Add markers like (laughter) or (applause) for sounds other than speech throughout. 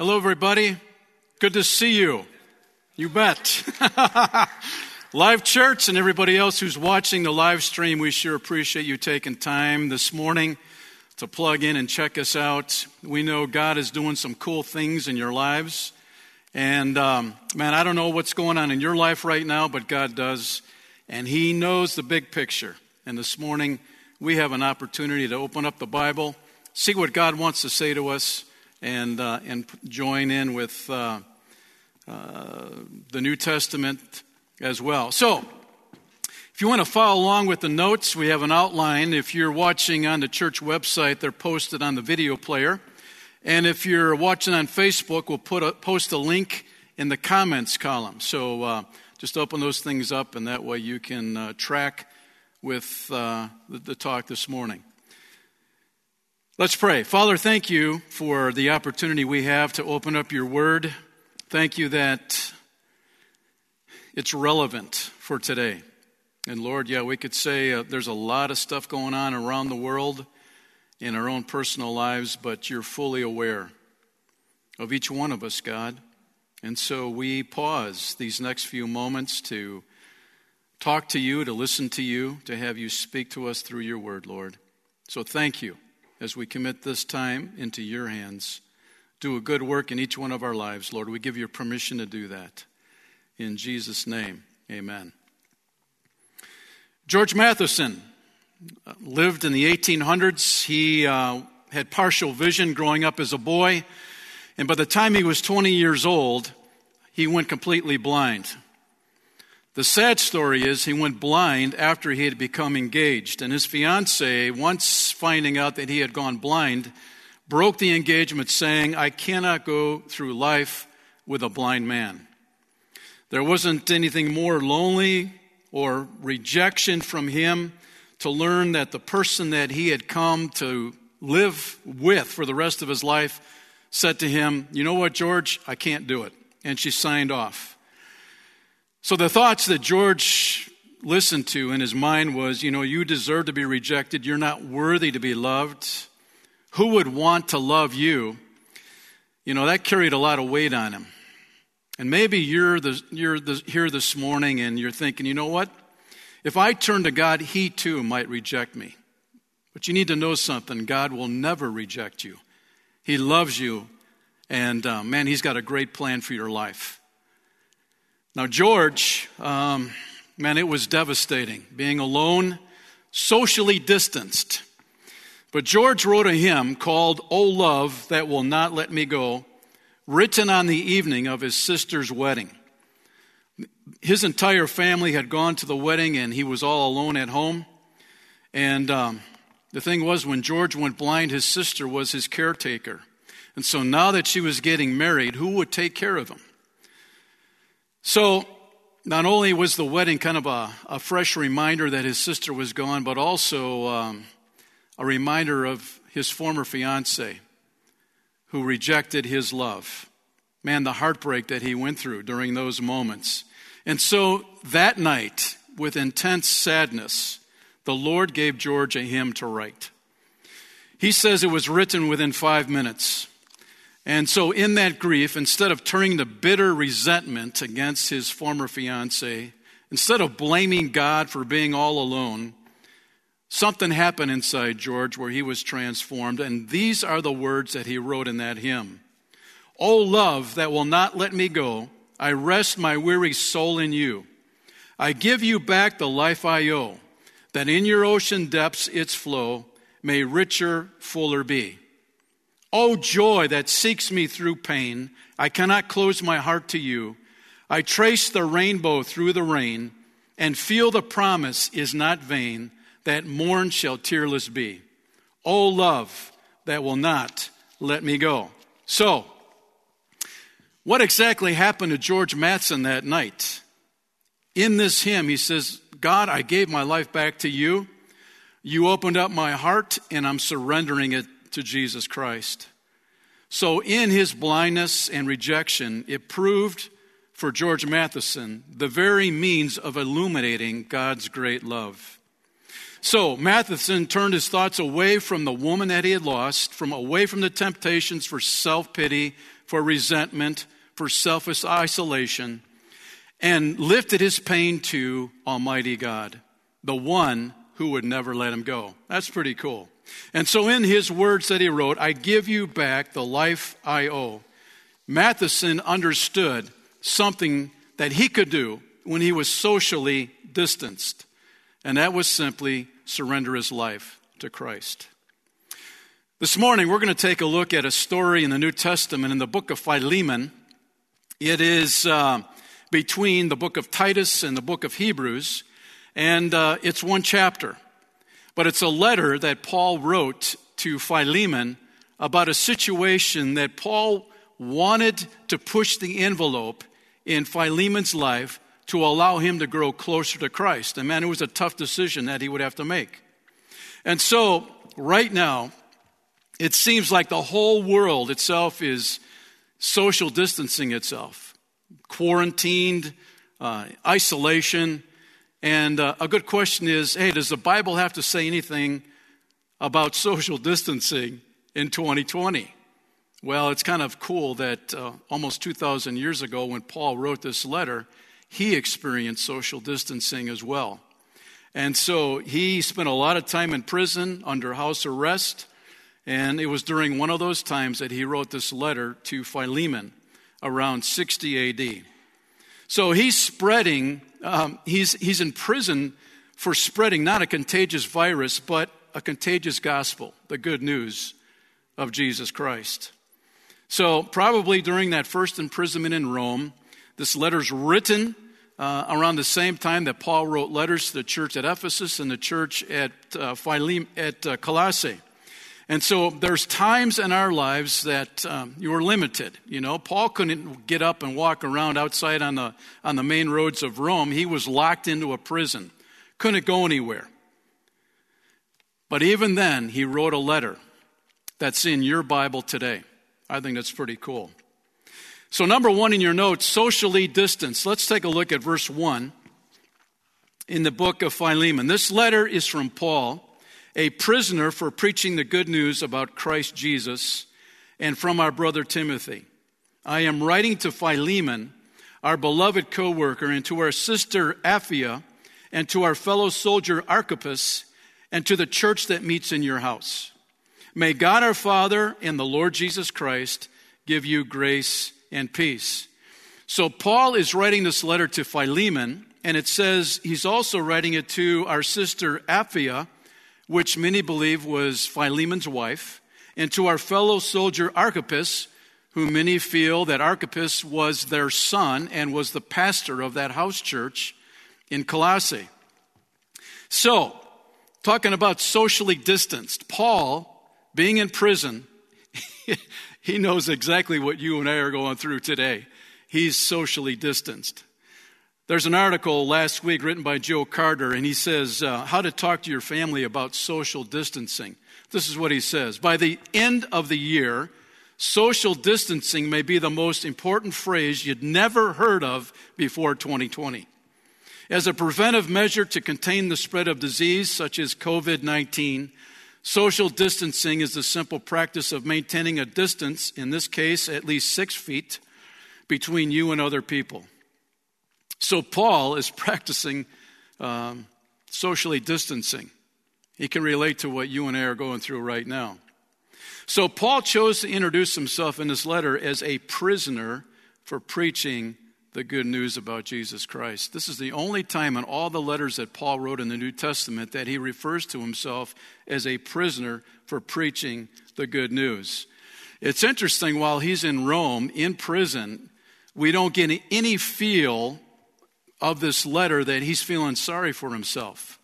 Hello, everybody. Good to see you. You bet. (laughs) Life Church and everybody else who's watching the live stream, we sure appreciate you taking time this morning to plug in and check us out. We know God is doing some cool things in your lives. And um, man, I don't know what's going on in your life right now, but God does. And He knows the big picture. And this morning, we have an opportunity to open up the Bible, see what God wants to say to us, and, uh, and join in with uh, uh, the New Testament as well. So, if you want to follow along with the notes, we have an outline. If you're watching on the church website, they're posted on the video player. And if you're watching on Facebook, we'll put a, post a link in the comments column. So uh, just open those things up, and that way you can uh, track with uh, the, the talk this morning. Let's pray. Father, thank you for the opportunity we have to open up your word. Thank you that it's relevant for today. And Lord, yeah, we could say uh, there's a lot of stuff going on around the world in our own personal lives, but you're fully aware of each one of us, God. And so we pause these next few moments to talk to you, to listen to you, to have you speak to us through your word, Lord. So thank you as we commit this time into your hands. Do a good work in each one of our lives, Lord. We give you permission to do that. In Jesus' name, amen. George Matheson lived in the 1800s. He uh, had partial vision growing up as a boy, and by the time he was 20 years old, he went completely blind. The sad story is he went blind after he had become engaged, and his fiancee, once finding out that he had gone blind, broke the engagement saying, I cannot go through life with a blind man. There wasn't anything more lonely or rejection from him to learn that the person that he had come to live with for the rest of his life said to him, You know what, George? I can't do it. And she signed off. So the thoughts that George listened to in his mind was, you know, you deserve to be rejected. You're not worthy to be loved. Who would want to love you? You know, that carried a lot of weight on him. And maybe you're, the, you're the, here this morning and you're thinking, you know what? If I turn to God, He too might reject me. But you need to know something God will never reject you. He loves you, and uh, man, He's got a great plan for your life. Now, George, um, man, it was devastating being alone, socially distanced. But George wrote a hymn called O Love That Will Not Let Me Go, written on the evening of his sister's wedding. His entire family had gone to the wedding and he was all alone at home. And um, the thing was, when George went blind, his sister was his caretaker. And so now that she was getting married, who would take care of him? So, not only was the wedding kind of a, a fresh reminder that his sister was gone, but also um, a reminder of his former fiance who rejected his love. Man, the heartbreak that he went through during those moments. And so that night, with intense sadness, the Lord gave George a hymn to write. He says it was written within five minutes. And so, in that grief, instead of turning to bitter resentment against his former fiancee, instead of blaming God for being all alone, something happened inside George where he was transformed. And these are the words that he wrote in that hymn O love that will not let me go, I rest my weary soul in you. I give you back the life I owe, that in your ocean depths its flow may richer, fuller be. Oh, joy that seeks me through pain. I cannot close my heart to you. I trace the rainbow through the rain and feel the promise is not vain that morn shall tearless be. Oh, love that will not let me go. So, what exactly happened to George Matheson that night? In this hymn, he says, God, I gave my life back to you. You opened up my heart, and I'm surrendering it to Jesus Christ. So, in his blindness and rejection, it proved for George Matheson the very means of illuminating God's great love. So, Matheson turned his thoughts away from the woman that he had lost, from away from the temptations for self pity, for resentment, for selfish isolation, and lifted his pain to Almighty God, the one who would never let him go. That's pretty cool. And so, in his words that he wrote, I give you back the life I owe. Matheson understood something that he could do when he was socially distanced, and that was simply surrender his life to Christ. This morning, we're going to take a look at a story in the New Testament in the book of Philemon. It is uh, between the book of Titus and the book of Hebrews, and uh, it's one chapter. But it's a letter that Paul wrote to Philemon about a situation that Paul wanted to push the envelope in Philemon's life to allow him to grow closer to Christ. And man, it was a tough decision that he would have to make. And so, right now, it seems like the whole world itself is social distancing itself, quarantined, uh, isolation. And uh, a good question is hey, does the Bible have to say anything about social distancing in 2020? Well, it's kind of cool that uh, almost 2,000 years ago, when Paul wrote this letter, he experienced social distancing as well. And so he spent a lot of time in prison under house arrest. And it was during one of those times that he wrote this letter to Philemon around 60 AD. So he's spreading, um, he's, he's in prison for spreading not a contagious virus, but a contagious gospel, the good news of Jesus Christ. So, probably during that first imprisonment in Rome, this letter's written uh, around the same time that Paul wrote letters to the church at Ephesus and the church at, uh, Philem- at uh, Colossae. And so there's times in our lives that um, you are limited. You know, Paul couldn't get up and walk around outside on the, on the main roads of Rome. He was locked into a prison, couldn't go anywhere. But even then, he wrote a letter that's in your Bible today. I think that's pretty cool. So, number one in your notes, socially distanced. Let's take a look at verse one in the book of Philemon. This letter is from Paul, a prisoner for preaching the good news about Christ Jesus, and from our brother Timothy. I am writing to Philemon, our beloved co worker, and to our sister Apphia, and to our fellow soldier Archippus, and to the church that meets in your house. May God our Father and the Lord Jesus Christ give you grace and peace. So, Paul is writing this letter to Philemon, and it says he's also writing it to our sister Apphia, which many believe was Philemon's wife, and to our fellow soldier Archippus, who many feel that Archippus was their son and was the pastor of that house church in Colossae. So, talking about socially distanced, Paul, being in prison, (laughs) He knows exactly what you and I are going through today. He's socially distanced. There's an article last week written by Joe Carter, and he says, uh, How to Talk to Your Family About Social Distancing. This is what he says By the end of the year, social distancing may be the most important phrase you'd never heard of before 2020. As a preventive measure to contain the spread of disease such as COVID 19, Social distancing is the simple practice of maintaining a distance, in this case, at least six feet, between you and other people. So, Paul is practicing um, socially distancing. He can relate to what you and I are going through right now. So, Paul chose to introduce himself in this letter as a prisoner for preaching the good news about Jesus Christ. This is the only time in all the letters that Paul wrote in the New Testament that he refers to himself as a prisoner for preaching the good news. It's interesting, while he's in Rome in prison, we don't get any feel of this letter that he's feeling sorry for himself.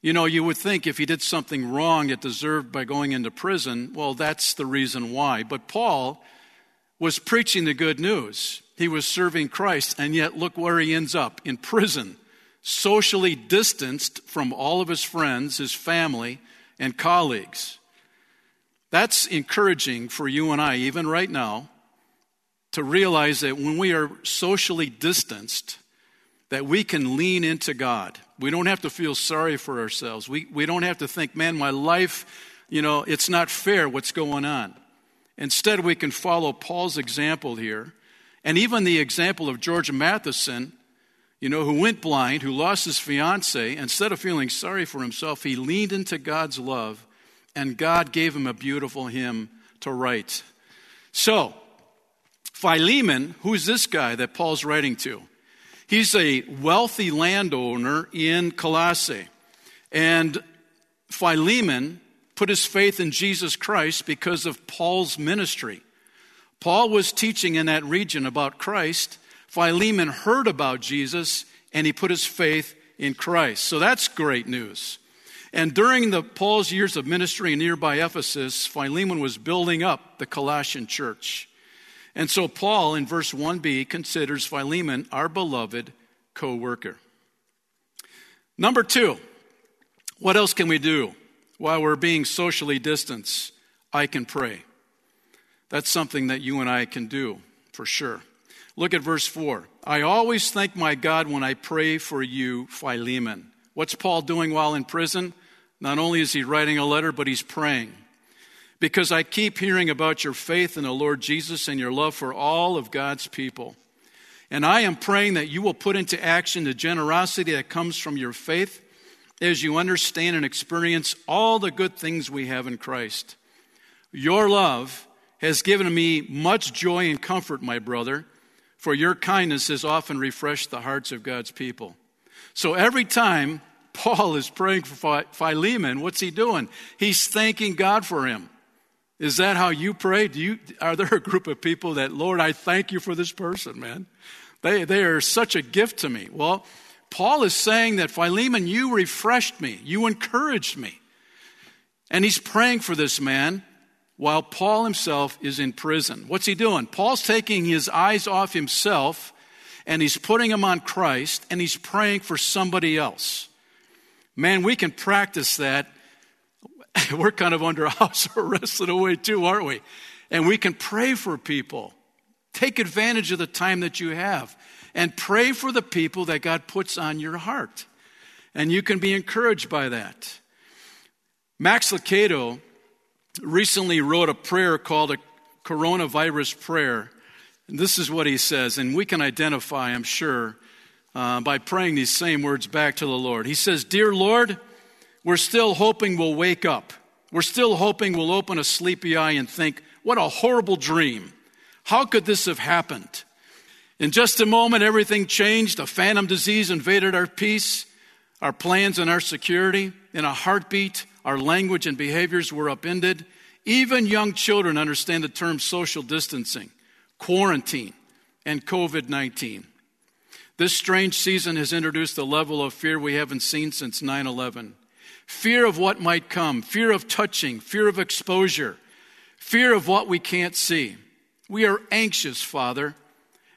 You know, you would think if he did something wrong it deserved by going into prison, well, that's the reason why. But Paul was preaching the good news. He was serving Christ, and yet look where he ends up in prison, socially distanced from all of his friends, his family, and colleagues. That's encouraging for you and I, even right now, to realize that when we are socially distanced, that we can lean into God. We don't have to feel sorry for ourselves. We, we don't have to think, man, my life, you know, it's not fair what's going on. Instead, we can follow Paul's example here, and even the example of George Matheson, you know, who went blind, who lost his fiance. Instead of feeling sorry for himself, he leaned into God's love, and God gave him a beautiful hymn to write. So, Philemon, who's this guy that Paul's writing to? He's a wealthy landowner in Colossae. And Philemon put his faith in Jesus Christ because of Paul's ministry. Paul was teaching in that region about Christ. Philemon heard about Jesus and he put his faith in Christ. So that's great news. And during the Paul's years of ministry in nearby Ephesus, Philemon was building up the Colossian church. And so Paul in verse 1b considers Philemon our beloved co-worker. Number 2, what else can we do? while we're being socially distanced, I can pray. That's something that you and I can do for sure. Look at verse 4. I always thank my God when I pray for you, Philemon. What's Paul doing while in prison? Not only is he writing a letter, but he's praying. Because I keep hearing about your faith in the Lord Jesus and your love for all of God's people. And I am praying that you will put into action the generosity that comes from your faith as you understand and experience all the good things we have in Christ. Your love has given me much joy and comfort, my brother, for your kindness has often refreshed the hearts of God's people. So every time Paul is praying for Philemon, what's he doing? He's thanking God for him. Is that how you pray? Do you, are there a group of people that, Lord, I thank you for this person, man? They, they are such a gift to me. Well, Paul is saying that Philemon, you refreshed me, you encouraged me. And he's praying for this man while Paul himself is in prison. What's he doing? Paul's taking his eyes off himself and he's putting them on Christ and he's praying for somebody else. Man, we can practice that. (laughs) We're kind of under (laughs) house arrest in a way, too, aren't we? And we can pray for people. Take advantage of the time that you have and pray for the people that God puts on your heart. And you can be encouraged by that. Max Lucado recently wrote a prayer called a coronavirus prayer. And this is what he says, and we can identify, I'm sure, uh, by praying these same words back to the Lord. He says, Dear Lord, we're still hoping we'll wake up. We're still hoping we'll open a sleepy eye and think, What a horrible dream. How could this have happened? In just a moment, everything changed. A phantom disease invaded our peace, our plans, and our security. In a heartbeat, our language and behaviors were upended. Even young children understand the term social distancing, quarantine, and COVID 19. This strange season has introduced a level of fear we haven't seen since 9 11. Fear of what might come, fear of touching, fear of exposure, fear of what we can't see. We are anxious, Father,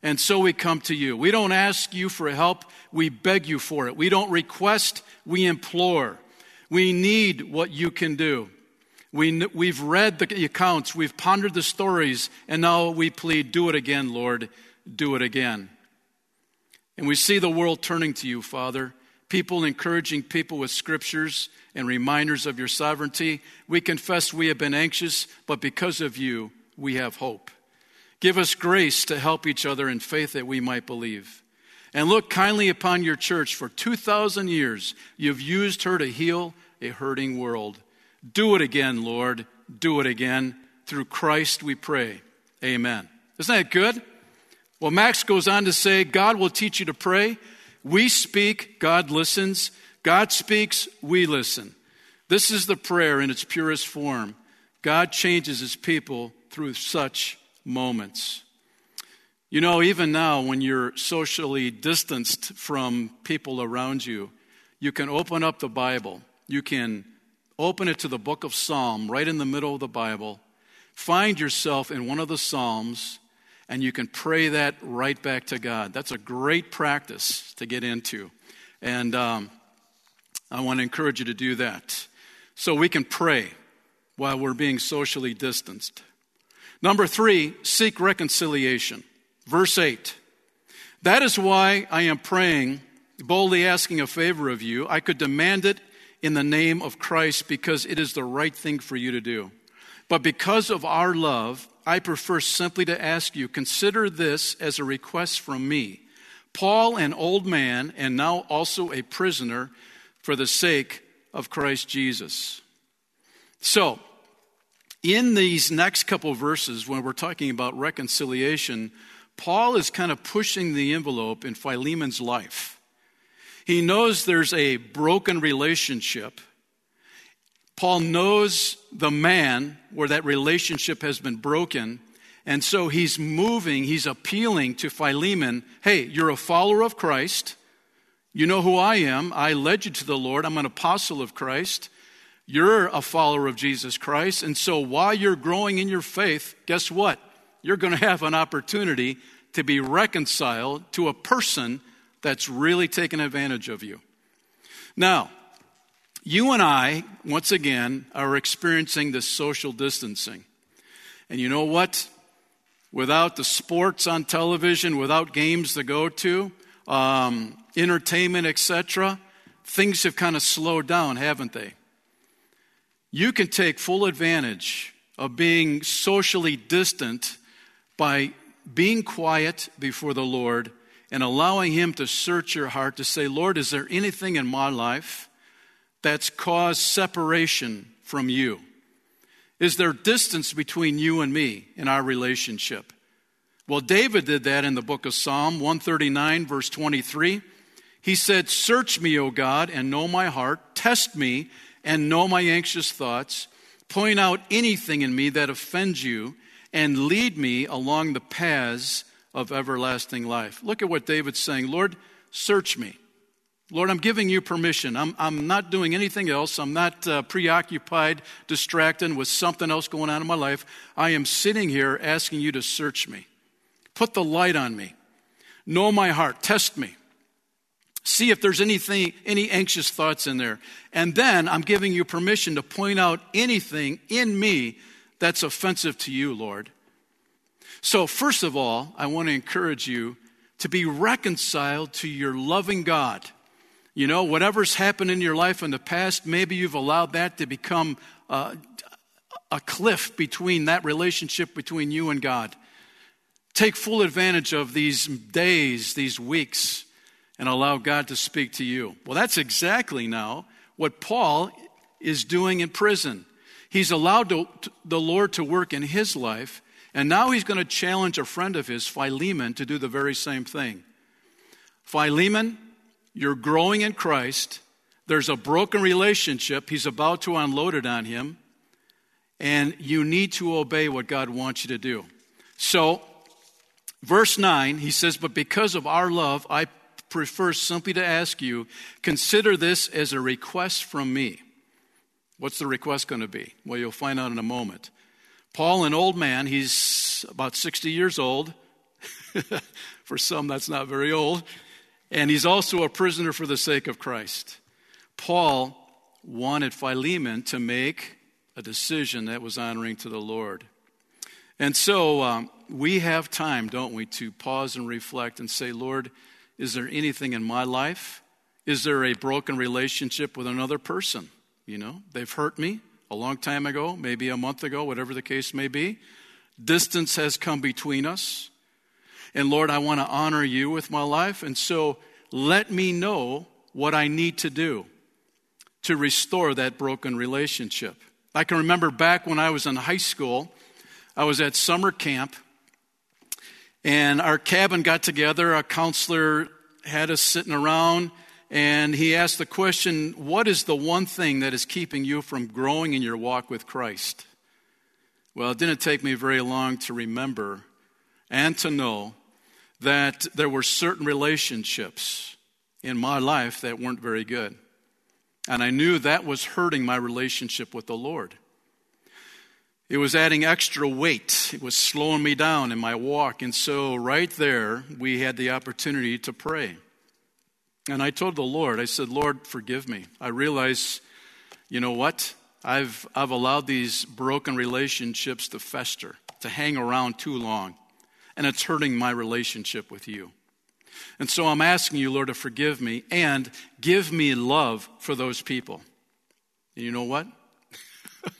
and so we come to you. We don't ask you for help, we beg you for it. We don't request, we implore. We need what you can do. We, we've read the accounts, we've pondered the stories, and now we plead, do it again, Lord, do it again. And we see the world turning to you, Father, people encouraging people with scriptures and reminders of your sovereignty. We confess we have been anxious, but because of you, we have hope. Give us grace to help each other in faith that we might believe. And look kindly upon your church. For 2,000 years, you've used her to heal a hurting world. Do it again, Lord. Do it again. Through Christ we pray. Amen. Isn't that good? Well, Max goes on to say God will teach you to pray. We speak, God listens. God speaks, we listen. This is the prayer in its purest form. God changes his people through such moments. You know, even now, when you're socially distanced from people around you, you can open up the Bible. You can open it to the book of Psalm, right in the middle of the Bible. Find yourself in one of the Psalms, and you can pray that right back to God. That's a great practice to get into. And um, I want to encourage you to do that. So we can pray while we're being socially distanced. Number three, seek reconciliation. Verse 8. That is why I am praying, boldly asking a favor of you. I could demand it in the name of Christ because it is the right thing for you to do. But because of our love, I prefer simply to ask you consider this as a request from me. Paul, an old man, and now also a prisoner for the sake of Christ Jesus. So, in these next couple verses, when we're talking about reconciliation, Paul is kind of pushing the envelope in Philemon's life. He knows there's a broken relationship. Paul knows the man where that relationship has been broken. And so he's moving, he's appealing to Philemon hey, you're a follower of Christ. You know who I am. I led you to the Lord. I'm an apostle of Christ. You're a follower of Jesus Christ. And so while you're growing in your faith, guess what? You're going to have an opportunity to be reconciled to a person that's really taken advantage of you. Now, you and I, once again, are experiencing this social distancing. And you know what? Without the sports on television, without games to go to, um, entertainment, etc., things have kind of slowed down, haven't they? You can take full advantage of being socially distant by being quiet before the Lord and allowing Him to search your heart to say, Lord, is there anything in my life that's caused separation from you? Is there distance between you and me in our relationship? Well, David did that in the book of Psalm 139, verse 23. He said, Search me, O God, and know my heart. Test me and know my anxious thoughts. Point out anything in me that offends you, and lead me along the paths of everlasting life. Look at what David's saying Lord, search me. Lord, I'm giving you permission. I'm, I'm not doing anything else. I'm not uh, preoccupied, distracted with something else going on in my life. I am sitting here asking you to search me. Put the light on me. Know my heart. Test me. See if there's anything, any anxious thoughts in there. And then I'm giving you permission to point out anything in me that's offensive to you, Lord. So, first of all, I want to encourage you to be reconciled to your loving God. You know, whatever's happened in your life in the past, maybe you've allowed that to become uh, a cliff between that relationship between you and God. Take full advantage of these days, these weeks, and allow God to speak to you. Well, that's exactly now what Paul is doing in prison. He's allowed to, the Lord to work in his life and now he's going to challenge a friend of his, Philemon, to do the very same thing. Philemon, you're growing in Christ. There's a broken relationship. He's about to unload it on him. And you need to obey what God wants you to do. So, verse 9, he says, But because of our love, I prefer simply to ask you, consider this as a request from me. What's the request going to be? Well, you'll find out in a moment. Paul, an old man, he's about 60 years old. (laughs) for some, that's not very old. And he's also a prisoner for the sake of Christ. Paul wanted Philemon to make a decision that was honoring to the Lord. And so um, we have time, don't we, to pause and reflect and say, Lord, is there anything in my life? Is there a broken relationship with another person? You know, they've hurt me a long time ago, maybe a month ago, whatever the case may be. Distance has come between us. And Lord, I want to honor you with my life. And so let me know what I need to do to restore that broken relationship. I can remember back when I was in high school, I was at summer camp, and our cabin got together. A counselor had us sitting around, and he asked the question What is the one thing that is keeping you from growing in your walk with Christ? Well, it didn't take me very long to remember and to know that there were certain relationships in my life that weren't very good. And I knew that was hurting my relationship with the Lord. It was adding extra weight. It was slowing me down in my walk. And so, right there, we had the opportunity to pray. And I told the Lord, I said, Lord, forgive me. I realize, you know what? I've, I've allowed these broken relationships to fester, to hang around too long, and it's hurting my relationship with you. And so I'm asking you, Lord, to forgive me and give me love for those people. And you know what? (laughs)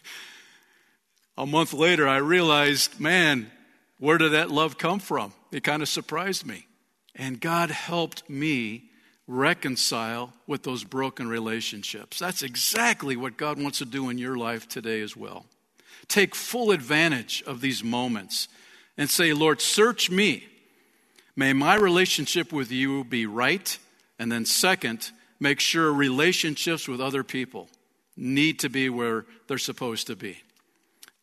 A month later, I realized, man, where did that love come from? It kind of surprised me. And God helped me reconcile with those broken relationships. That's exactly what God wants to do in your life today as well. Take full advantage of these moments and say, Lord, search me. May my relationship with you be right. And then, second, make sure relationships with other people need to be where they're supposed to be.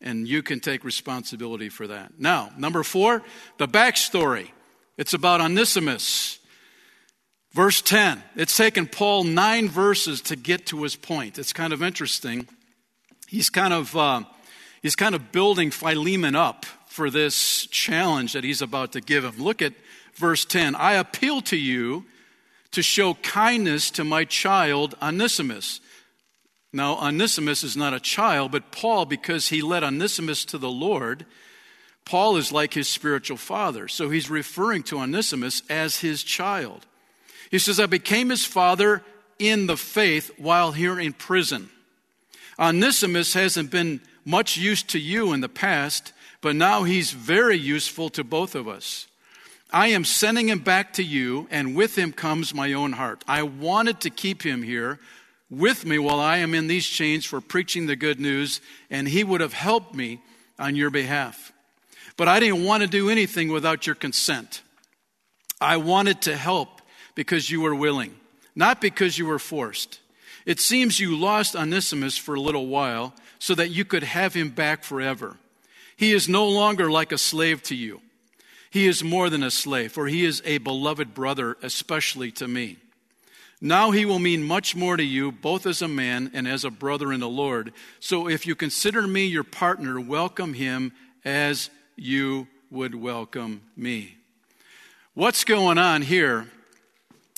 And you can take responsibility for that. Now, number four, the backstory. It's about Onesimus. Verse 10. It's taken Paul nine verses to get to his point. It's kind of interesting. He's kind of, uh, he's kind of building Philemon up for this challenge that he's about to give him. Look at verse 10. I appeal to you to show kindness to my child Onesimus. Now, Onesimus is not a child, but Paul, because he led Onesimus to the Lord, Paul is like his spiritual father. So he's referring to Onesimus as his child. He says, I became his father in the faith while here in prison. Onesimus hasn't been much use to you in the past, but now he's very useful to both of us. I am sending him back to you, and with him comes my own heart. I wanted to keep him here with me while I am in these chains for preaching the good news, and he would have helped me on your behalf. But I didn't want to do anything without your consent. I wanted to help because you were willing, not because you were forced. It seems you lost Onesimus for a little while so that you could have him back forever. He is no longer like a slave to you. He is more than a slave, for he is a beloved brother, especially to me. Now he will mean much more to you, both as a man and as a brother in the Lord. So if you consider me your partner, welcome him as you would welcome me. What's going on here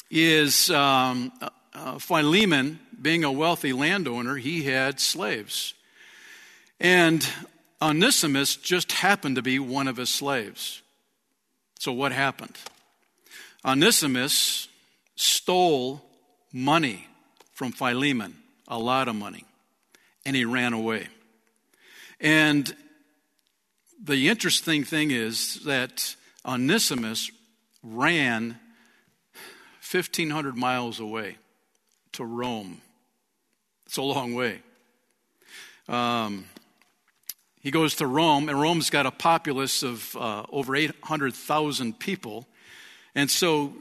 is um, uh, Philemon, being a wealthy landowner, he had slaves. And Onesimus just happened to be one of his slaves. So, what happened? Onesimus stole money from Philemon, a lot of money, and he ran away. And the interesting thing is that Onesimus ran 1,500 miles away to Rome. It's a long way. Um, he goes to Rome, and Rome's got a populace of uh, over 800,000 people. And so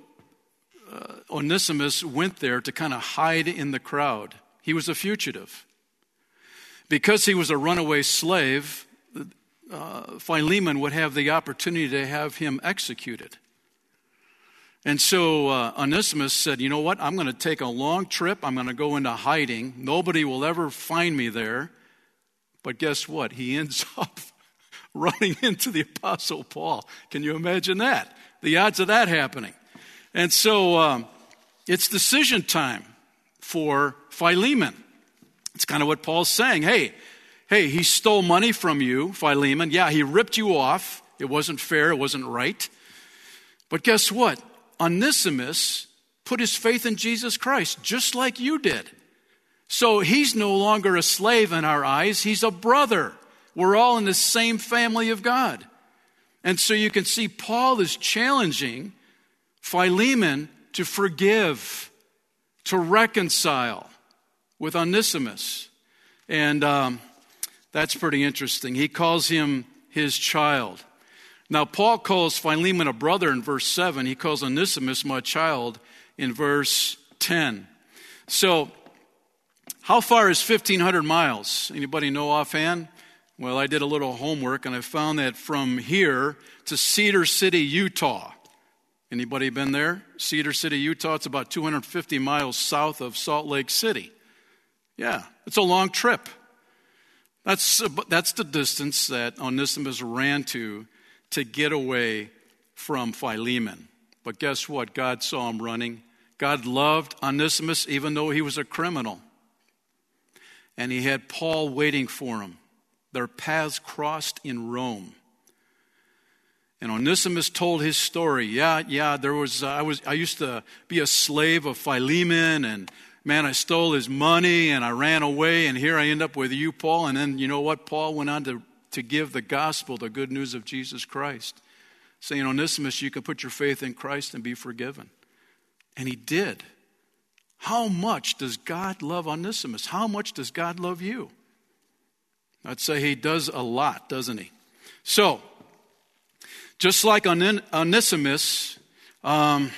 uh, Onesimus went there to kind of hide in the crowd. He was a fugitive. Because he was a runaway slave, uh, Philemon would have the opportunity to have him executed. And so uh, Onesimus said, You know what? I'm going to take a long trip. I'm going to go into hiding. Nobody will ever find me there. But guess what? He ends (laughs) up running into the Apostle Paul. Can you imagine that? The odds of that happening. And so um, it's decision time for Philemon. It's kind of what Paul's saying. Hey, hey, he stole money from you, Philemon. Yeah, he ripped you off. It wasn't fair, it wasn't right. But guess what? Onesimus put his faith in Jesus Christ, just like you did. So he's no longer a slave in our eyes, he's a brother. We're all in the same family of God. And so you can see Paul is challenging Philemon to forgive, to reconcile with Onesimus. And um, that's pretty interesting. He calls him his child. Now, Paul calls Philemon a brother in verse 7. He calls Onesimus my child in verse 10. So, how far is 1,500 miles? Anybody know offhand? Well, I did a little homework and I found that from here to Cedar City, Utah. Anybody been there? Cedar City, Utah. It's about 250 miles south of Salt Lake City. Yeah, it's a long trip. That's, that's the distance that Onesimus ran to to get away from Philemon. But guess what? God saw him running. God loved Onesimus even though he was a criminal and he had Paul waiting for him. Their paths crossed in Rome. And Onesimus told his story. Yeah, yeah, there was uh, I was I used to be a slave of Philemon and man, I stole his money and I ran away and here I end up with you, Paul. And then you know what? Paul went on to to give the gospel, the good news of Jesus Christ, saying, Onesimus, you can put your faith in Christ and be forgiven. And he did. How much does God love Onesimus? How much does God love you? I'd say he does a lot, doesn't he? So, just like Onesimus, um,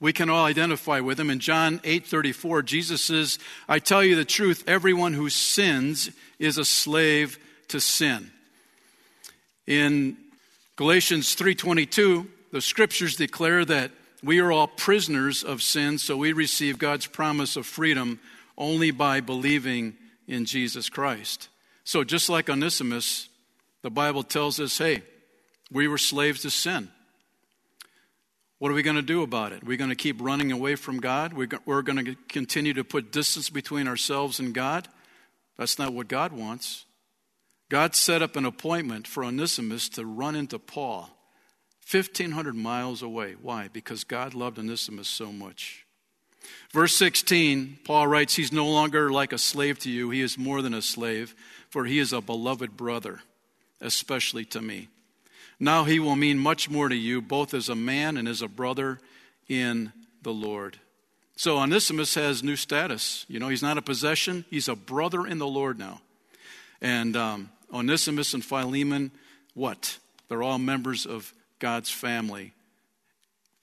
we can all identify with him. In John 8:34, Jesus says, "I tell you the truth, everyone who sins is a slave to sin." In Galatians 3:22, the scriptures declare that we are all prisoners of sin, so we receive God's promise of freedom only by believing in Jesus Christ. So just like Onesimus, the Bible tells us, hey, we were slaves to sin. What are we going to do about it? We're we going to keep running away from God? We're going to continue to put distance between ourselves and God? That's not what God wants. God set up an appointment for Onesimus to run into Paul 1,500 miles away. Why? Because God loved Onesimus so much. Verse 16, Paul writes, He's no longer like a slave to you, he is more than a slave, for he is a beloved brother, especially to me. Now he will mean much more to you, both as a man and as a brother in the Lord. So Onesimus has new status. You know, he's not a possession, he's a brother in the Lord now. And um, Onesimus and Philemon, what? They're all members of God's family.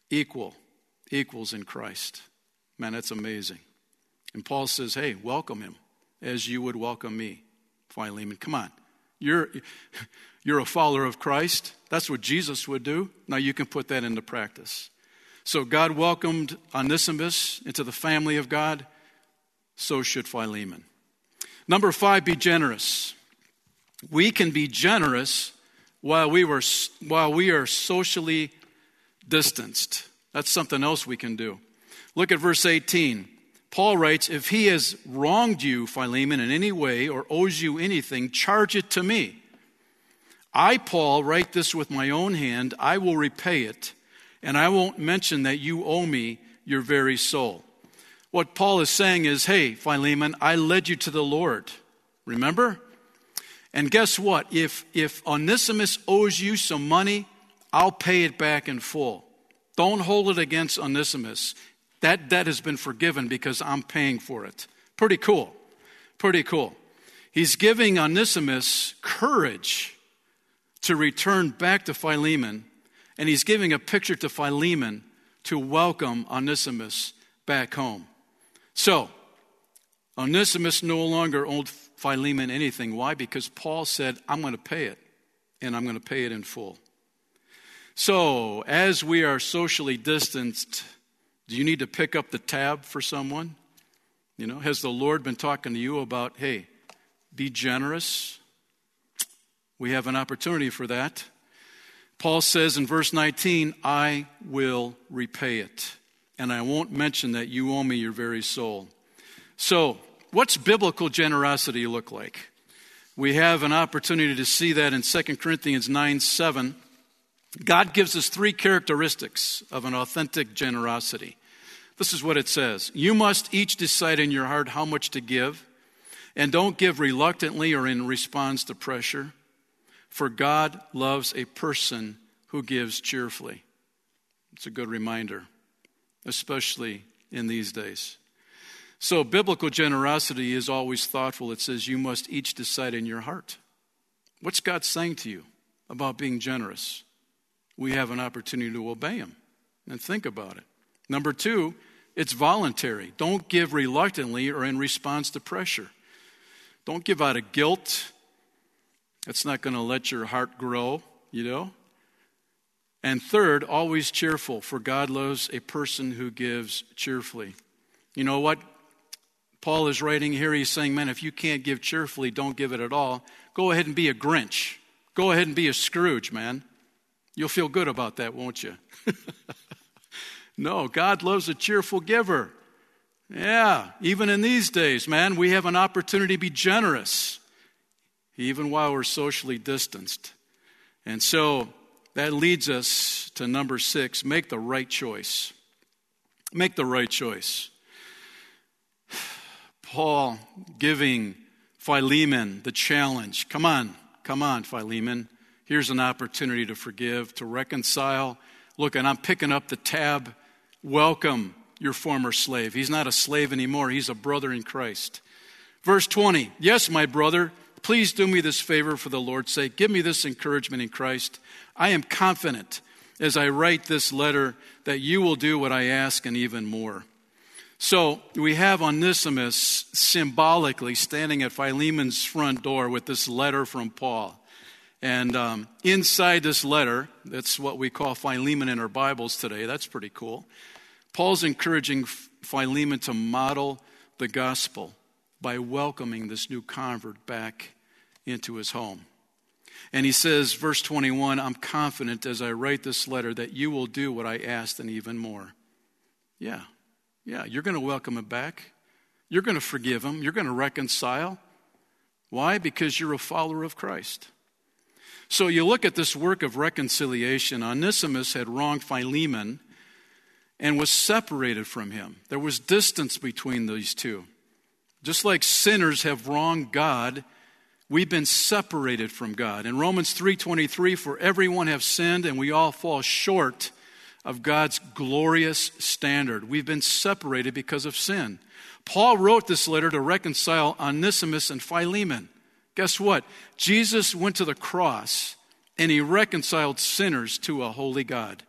Equal, equals in Christ. Man, that's amazing. And Paul says, hey, welcome him as you would welcome me, Philemon. Come on. You're, (laughs) you're a follower of Christ. That's what Jesus would do. Now you can put that into practice. So God welcomed Onesimus into the family of God. So should Philemon. Number five, be generous. We can be generous while we, were, while we are socially distanced. That's something else we can do. Look at verse 18. Paul writes, If he has wronged you, Philemon, in any way or owes you anything, charge it to me. I, Paul, write this with my own hand. I will repay it, and I won't mention that you owe me your very soul. What Paul is saying is, Hey, Philemon, I led you to the Lord. Remember? And guess what? If, if Onesimus owes you some money, I'll pay it back in full. Don't hold it against Onesimus. That debt has been forgiven because I'm paying for it. Pretty cool. Pretty cool. He's giving Onesimus courage to return back to Philemon, and he's giving a picture to Philemon to welcome Onesimus back home. So, Onesimus no longer owed Philemon anything. Why? Because Paul said, I'm going to pay it, and I'm going to pay it in full. So, as we are socially distanced, do you need to pick up the tab for someone? You know, has the Lord been talking to you about, hey, be generous, we have an opportunity for that. Paul says in verse 19, I will repay it, and I won't mention that you owe me your very soul. So, what's biblical generosity look like? We have an opportunity to see that in 2 Corinthians 9 7. God gives us three characteristics of an authentic generosity. This is what it says You must each decide in your heart how much to give, and don't give reluctantly or in response to pressure. For God loves a person who gives cheerfully. It's a good reminder, especially in these days. So, biblical generosity is always thoughtful. It says, You must each decide in your heart. What's God saying to you about being generous? We have an opportunity to obey Him and think about it. Number two, it's voluntary. Don't give reluctantly or in response to pressure. Don't give out of guilt it's not going to let your heart grow, you know? And third, always cheerful, for God loves a person who gives cheerfully. You know what? Paul is writing here, he's saying, man, if you can't give cheerfully, don't give it at all. Go ahead and be a Grinch. Go ahead and be a Scrooge, man. You'll feel good about that, won't you? (laughs) no, God loves a cheerful giver. Yeah, even in these days, man, we have an opportunity to be generous even while we're socially distanced. And so that leads us to number six make the right choice. Make the right choice. Paul giving Philemon the challenge come on, Come on, Philemon. Here's an opportunity to forgive, to reconcile. Look, and I'm picking up the tab. Welcome your former slave. He's not a slave anymore, he's a brother in Christ. Verse 20 Yes, my brother, please do me this favor for the Lord's sake. Give me this encouragement in Christ. I am confident as I write this letter that you will do what I ask and even more. So we have Onesimus symbolically standing at Philemon's front door with this letter from Paul. And um, inside this letter, that's what we call Philemon in our Bibles today. That's pretty cool. Paul's encouraging Philemon to model the gospel by welcoming this new convert back into his home. And he says, verse 21 I'm confident as I write this letter that you will do what I asked and even more. Yeah, yeah, you're going to welcome him back. You're going to forgive him. You're going to reconcile. Why? Because you're a follower of Christ. So you look at this work of reconciliation. Onesimus had wronged Philemon and was separated from him. There was distance between these two. Just like sinners have wronged God, we've been separated from God. In Romans 3:23 for everyone have sinned and we all fall short of God's glorious standard. We've been separated because of sin. Paul wrote this letter to reconcile Onesimus and Philemon. Guess what? Jesus went to the cross and he reconciled sinners to a holy God.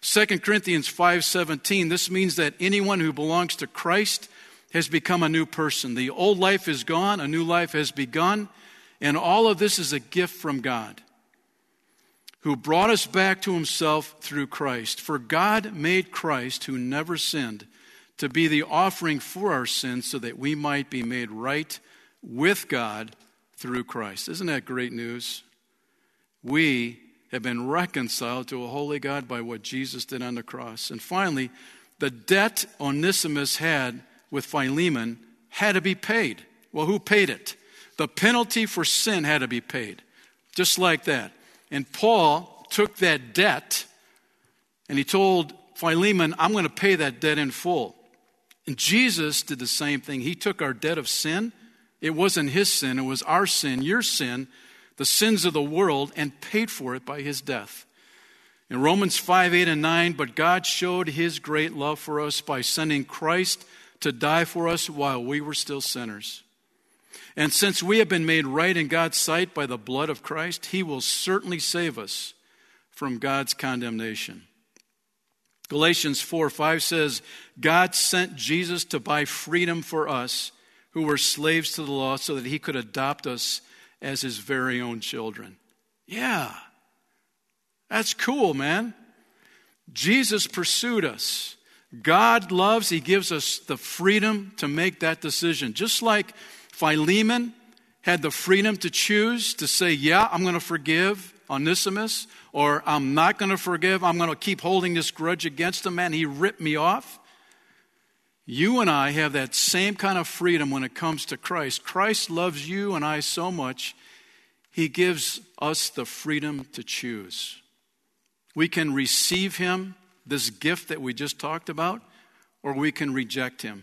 2 Corinthians 5:17 this means that anyone who belongs to Christ has become a new person. The old life is gone, a new life has begun, and all of this is a gift from God who brought us back to himself through Christ. For God made Christ, who never sinned, to be the offering for our sins so that we might be made right with God through Christ. Isn't that great news? We have been reconciled to a holy God by what Jesus did on the cross. And finally, the debt Onesimus had with Philemon had to be paid. Well, who paid it? The penalty for sin had to be paid. Just like that. And Paul took that debt and he told Philemon, I'm going to pay that debt in full. And Jesus did the same thing. He took our debt of sin. It wasn't his sin, it was our sin, your sin, the sins of the world, and paid for it by his death. In Romans 5 8 and 9, but God showed his great love for us by sending Christ to die for us while we were still sinners. And since we have been made right in God's sight by the blood of Christ, he will certainly save us from God's condemnation. Galatians 4 5 says, God sent Jesus to buy freedom for us who were slaves to the law so that he could adopt us as his very own children. Yeah, that's cool, man. Jesus pursued us. God loves, he gives us the freedom to make that decision. Just like Philemon had the freedom to choose to say, Yeah, I'm going to forgive Onesimus, or I'm not going to forgive. I'm going to keep holding this grudge against him, and he ripped me off. You and I have that same kind of freedom when it comes to Christ. Christ loves you and I so much, he gives us the freedom to choose. We can receive him, this gift that we just talked about, or we can reject him.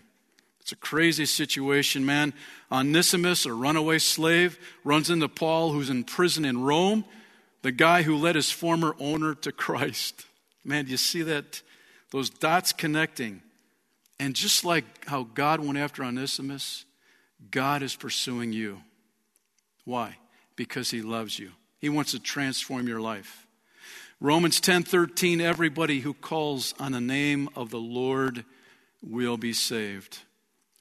It's a crazy situation, man. Uh, Onesimus, a runaway slave, runs into Paul, who's in prison in Rome, the guy who led his former owner to Christ. Man, do you see that? Those dots connecting. And just like how God went after Onesimus, God is pursuing you. Why? Because he loves you. He wants to transform your life. Romans 10:13 everybody who calls on the name of the Lord will be saved.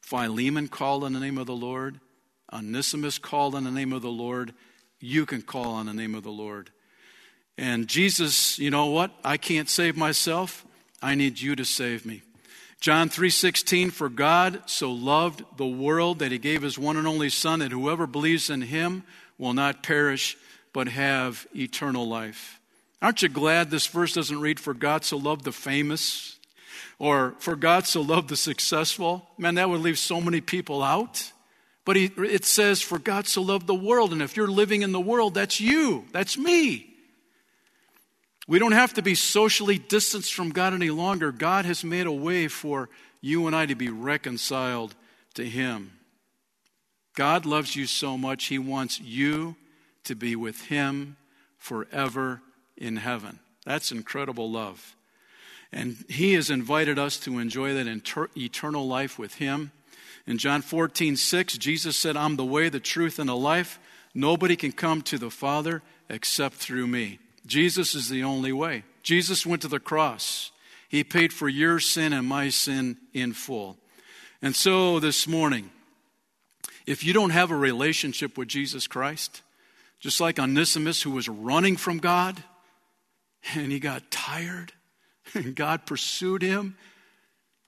Philemon called on the name of the Lord. Onesimus called on the name of the Lord. You can call on the name of the Lord. And Jesus, you know what? I can't save myself. I need you to save me. John 3:16 For God so loved the world that he gave his one and only son that whoever believes in him will not perish but have eternal life. Aren't you glad this verse doesn't read for God so loved the famous or for God so loved the successful. Man, that would leave so many people out. But he, it says, for God so loved the world. And if you're living in the world, that's you, that's me. We don't have to be socially distanced from God any longer. God has made a way for you and I to be reconciled to Him. God loves you so much, He wants you to be with Him forever in heaven. That's incredible love. And He has invited us to enjoy that inter- eternal life with Him. In John 14, 6, Jesus said, I'm the way, the truth, and the life. Nobody can come to the Father except through me. Jesus is the only way. Jesus went to the cross. He paid for your sin and my sin in full. And so this morning, if you don't have a relationship with Jesus Christ, just like Onesimus, who was running from God, and he got tired, and (laughs) God pursued him,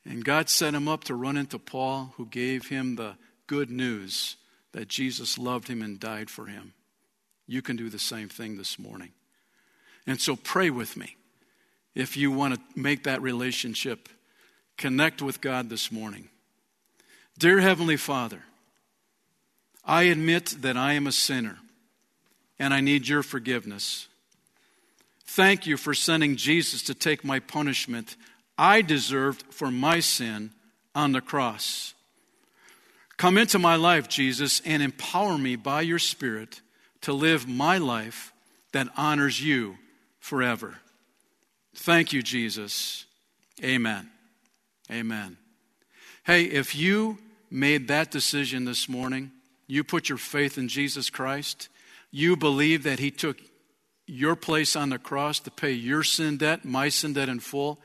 and God set him up to run into Paul, who gave him the good news that Jesus loved him and died for him. You can do the same thing this morning. And so pray with me if you want to make that relationship, connect with God this morning. Dear Heavenly Father, I admit that I am a sinner and I need your forgiveness. Thank you for sending Jesus to take my punishment I deserved for my sin on the cross. Come into my life, Jesus, and empower me by your Spirit to live my life that honors you forever. Thank you, Jesus. Amen. Amen. Hey, if you made that decision this morning, you put your faith in Jesus Christ, you believe that He took your place on the cross to pay your sin debt, my sin debt in full,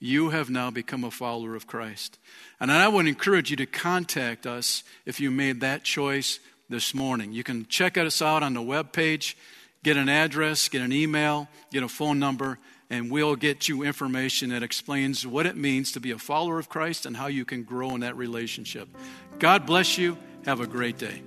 you have now become a follower of Christ. And I would encourage you to contact us if you made that choice this morning. You can check us out on the web page, get an address, get an email, get a phone number, and we'll get you information that explains what it means to be a follower of Christ and how you can grow in that relationship. God bless you. Have a great day.